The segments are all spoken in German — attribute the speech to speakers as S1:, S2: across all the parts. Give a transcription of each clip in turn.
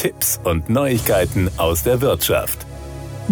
S1: Tipps und Neuigkeiten aus der Wirtschaft.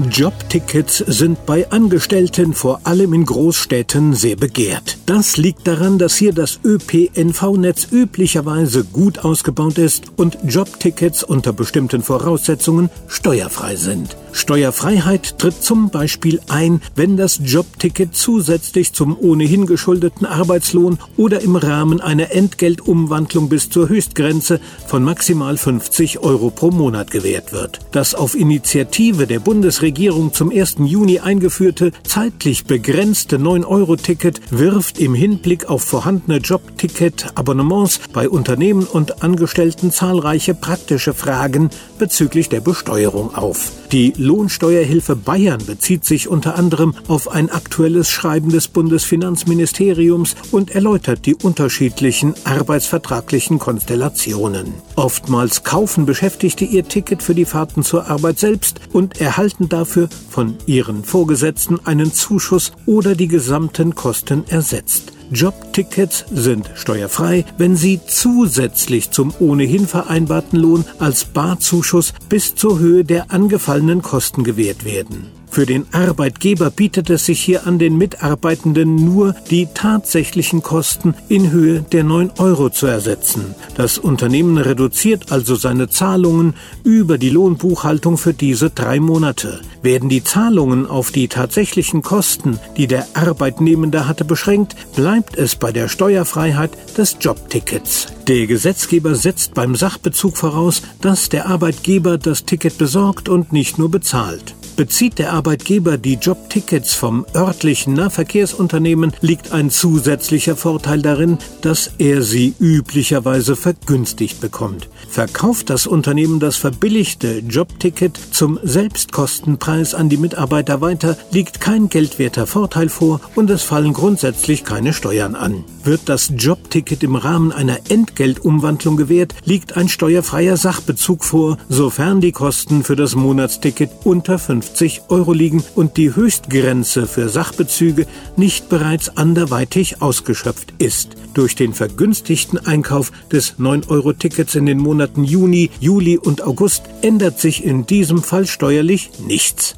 S2: Jobtickets sind bei Angestellten vor allem in Großstädten sehr begehrt. Das liegt daran, dass hier das ÖPNV-Netz üblicherweise gut ausgebaut ist und Jobtickets unter bestimmten Voraussetzungen steuerfrei sind. Steuerfreiheit tritt zum Beispiel ein, wenn das Jobticket zusätzlich zum ohnehin geschuldeten Arbeitslohn oder im Rahmen einer Entgeltumwandlung bis zur Höchstgrenze von maximal 50 Euro pro Monat gewährt wird. Das auf Initiative der Bundesregierung zum 1. Juni eingeführte, zeitlich begrenzte 9-Euro-Ticket wirft im Hinblick auf vorhandene Jobticket-Abonnements bei Unternehmen und Angestellten zahlreiche praktische Fragen bezüglich der Besteuerung auf. Die Lohnsteuerhilfe Bayern bezieht sich unter anderem auf ein aktuelles Schreiben des Bundesfinanzministeriums und erläutert die unterschiedlichen arbeitsvertraglichen Konstellationen. Oftmals kaufen Beschäftigte ihr Ticket für die Fahrten zur Arbeit selbst und erhalten dafür von ihren Vorgesetzten einen Zuschuss oder die gesamten Kosten ersetzt. Jobtickets sind steuerfrei, wenn sie zusätzlich zum ohnehin vereinbarten Lohn als Barzuschuss bis zur Höhe der angefallenen Kosten gewährt werden. Für den Arbeitgeber bietet es sich hier an, den Mitarbeitenden nur die tatsächlichen Kosten in Höhe der 9 Euro zu ersetzen. Das Unternehmen reduziert also seine Zahlungen über die Lohnbuchhaltung für diese drei Monate. Werden die Zahlungen auf die tatsächlichen Kosten, die der Arbeitnehmende hatte, beschränkt, bleibt es bei der Steuerfreiheit des Jobtickets. Der Gesetzgeber setzt beim Sachbezug voraus, dass der Arbeitgeber das Ticket besorgt und nicht nur bezahlt. Bezieht der Arbeitgeber die Jobtickets vom örtlichen Nahverkehrsunternehmen, liegt ein zusätzlicher Vorteil darin, dass er sie üblicherweise vergünstigt bekommt. Verkauft das Unternehmen das verbilligte Jobticket zum Selbstkostenpreis an die Mitarbeiter weiter, liegt kein geldwerter Vorteil vor und es fallen grundsätzlich keine Steuern an. Wird das Jobticket im Rahmen einer Entgeltumwandlung gewährt, liegt ein steuerfreier Sachbezug vor, sofern die Kosten für das Monatsticket unter 5 50 Euro liegen und die Höchstgrenze für Sachbezüge nicht bereits anderweitig ausgeschöpft ist. Durch den vergünstigten Einkauf des 9-Euro-Tickets in den Monaten Juni, Juli und August ändert sich in diesem Fall steuerlich nichts.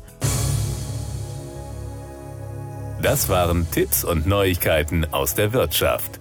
S1: Das waren Tipps und Neuigkeiten aus der Wirtschaft.